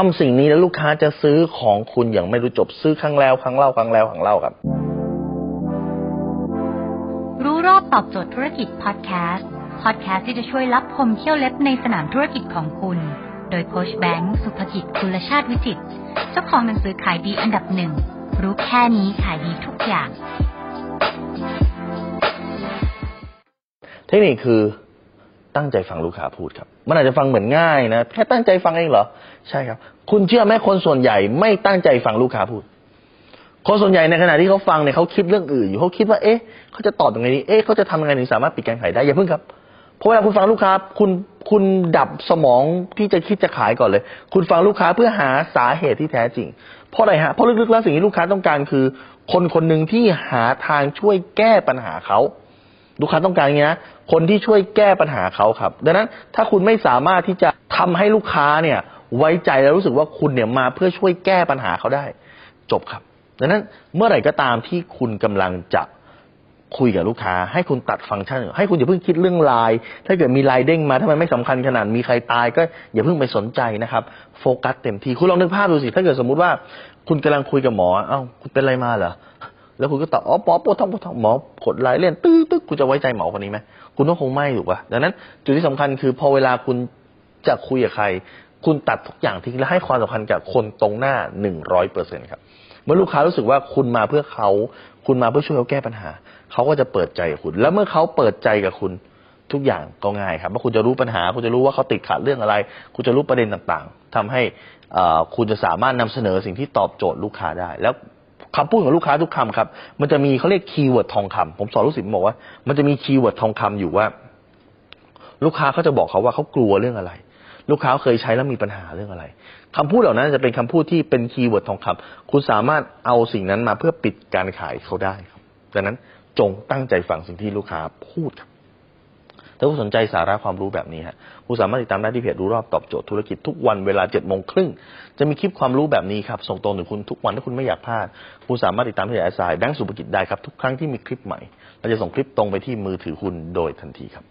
ทำสิ่งนี้แล้วลูกค้าจะซื้อของคุณอย่างไม่รู้จบซื้อครั้งแล้ว ครั้งเล่าครั้งแล้วครั้งเล่าครับ รู้รอบตอบโจทย์ธุรกิจพอดแคสต์พอดแคสต์ที่จะช่วยรับพมเที่ยวเล็บในสนามธุรกิจของคุณ โดยโคชแบงค์สุภกิจคุณชาติวิจิตเจ้าของหนังสือขายดีอันดับหนึ่งรู้แค่นี้ขายดีทุกอย่าง เทคนิคคือ ตั้งใจฟังลูกค้าพูดครับ มันอาจจะฟังเหมือนง่ายนะแค่ตั้งใจฟังเองเหรอ ใช่ครับ คุณเชื่อไหมคนส่วนใหญ่ไม่ตั้งใจฟังลูกค้าพูด คนส่วนใหญ่ในขณะที่เขาฟังเนี่ยเขาคิดเรื่องอื่นอยู่เขาคิดว่าเอ๊ะเขาจะตอบยังไงดีเอ๊ะเขาจะทำยังไงถึงสามารถปิดการขายได้อย่าเพิ่งครับเพราะเวลาคุณฟังลูกค้าคุณคุณดับสมองที่จะคิดจะขายก่อนเลย คุณฟังลูกค้าเพื่อหาสาเหตุที่แท้จริง เพราะอะไรฮะเพราะลึกๆแล้วสิ่งที่ลูกค้าต้องการคือ คนคนหนึ่งที่หาทางช่วยแก้ปัญหาเขา ลูกค้าต้องการอย่างนี้นะคนที่ช่วยแก้ปัญหาเขาครับ ดังนั้นถ้าคุณไม่สามารถที่จะทำให้ลูกค้าเนี่ยไว้ใจแล้วรู้สึกว่าคุณเนี่ยมาเพื่อช่วยแก้ปัญหาเขาได้ จบครับ ดังนั้นเมื่อไหร่ก็ตามที่คุณกำลังจะคุยกับลูกค้า ให้คุณตัดฟังก์ชัน ให้คุณอย่าเพิ่งคิดเรื่องไลน์ถ้าเกิดมีไลน์เด้งมาถ้ามันไม่สำคัญขนาดมีใครตาย ก็อย่าเพิ่งไปสนใจนะครับ โฟกัสเต็มที่คุณลองนึกภาพดูสิถ้าเกิดสมมุติว่า คุณกำลังคุยกับหมอ เอ้าคุณเป็นอะไรมาเหรอ แล้วคุณก็ตอบอ๋อหมอปวดท้องปวดท้องหมอกดไลน์เล่นตื้อตื้อคุณจะไว้ใจหมอคนนี้ไหมคุณต้องคงไม่ถูกป่ะดังนั้น จุดที่สำคัญคือพอเวลาคุณจะคุยกับใคร คุณตัดทุกอย่างทิ้งและให้ความสำคัญกับคนตรงหน้าหนึ่งร้อยเปอร์เซ็นครับเมื่อลูกค้ารู้สึกว่าคุณมาเพื่อเขาคุณมาเพื่อช่วยเขาแก้ปัญหา เขาก็จะเปิดใจกับคุณ แล้วเมื่อเขาเปิดใจกับคุณทุกอย่างก็ง่ายครับว่าคุณจะรู้ปัญหา คุณจะรู้ว่าเขาติดขัดเรื่องอะไร คุณจะรู้ประเด็นต่างๆทำให้อ่าคุณจะสามารถนำเสนอสิ่งที่ตอบโจทย์ลูกค้าได้ แล้ว คำพูดของลูกค้าทุกคำครับ มันจะมีเขาเรียก keyword ทองคำผมสอนลูกศิษย์บอกว่ามันจะมี keyword ทองคำอยู่ว่า ลูกค้าเขาจะบอกเขาว่าเขากลัวเรื่องอะไร ลูกค้าเคยใช้แล้วมีปัญหาเรื่องอะไรคำพูดเหล่านั้นจะเป็นคำพูดที่เป็น keyword ทองคำคุณสามารถเอาสิ่งนั้นมาเพื่อปิดการขายเขาได้ครับดังนั้นจงตั้งใจฟังสิ่งที่ลูกค้าพูดครับ ถ้าคุณสนใจสาระความรู้แบบนี้ฮะคุณสามารถติดตามได้ที่เพจรู้รอบตอบโจทย์ธุรกิจทุกวันเวลาเจ็ดโมงครึ่งจะมีคลิปความรู้แบบนี้ครับส่งตรงถึงคุณทุกวันถ้าคุณไม่อยากพลาดคุณสามารถติดตามที่แอสไซด์แบงก์สุภกิจได้ครับทุกครั้งที่มีคลิปใหม่เราจะส่งคลิปตรงไปที่มือถือคุณโดยทันทีครับ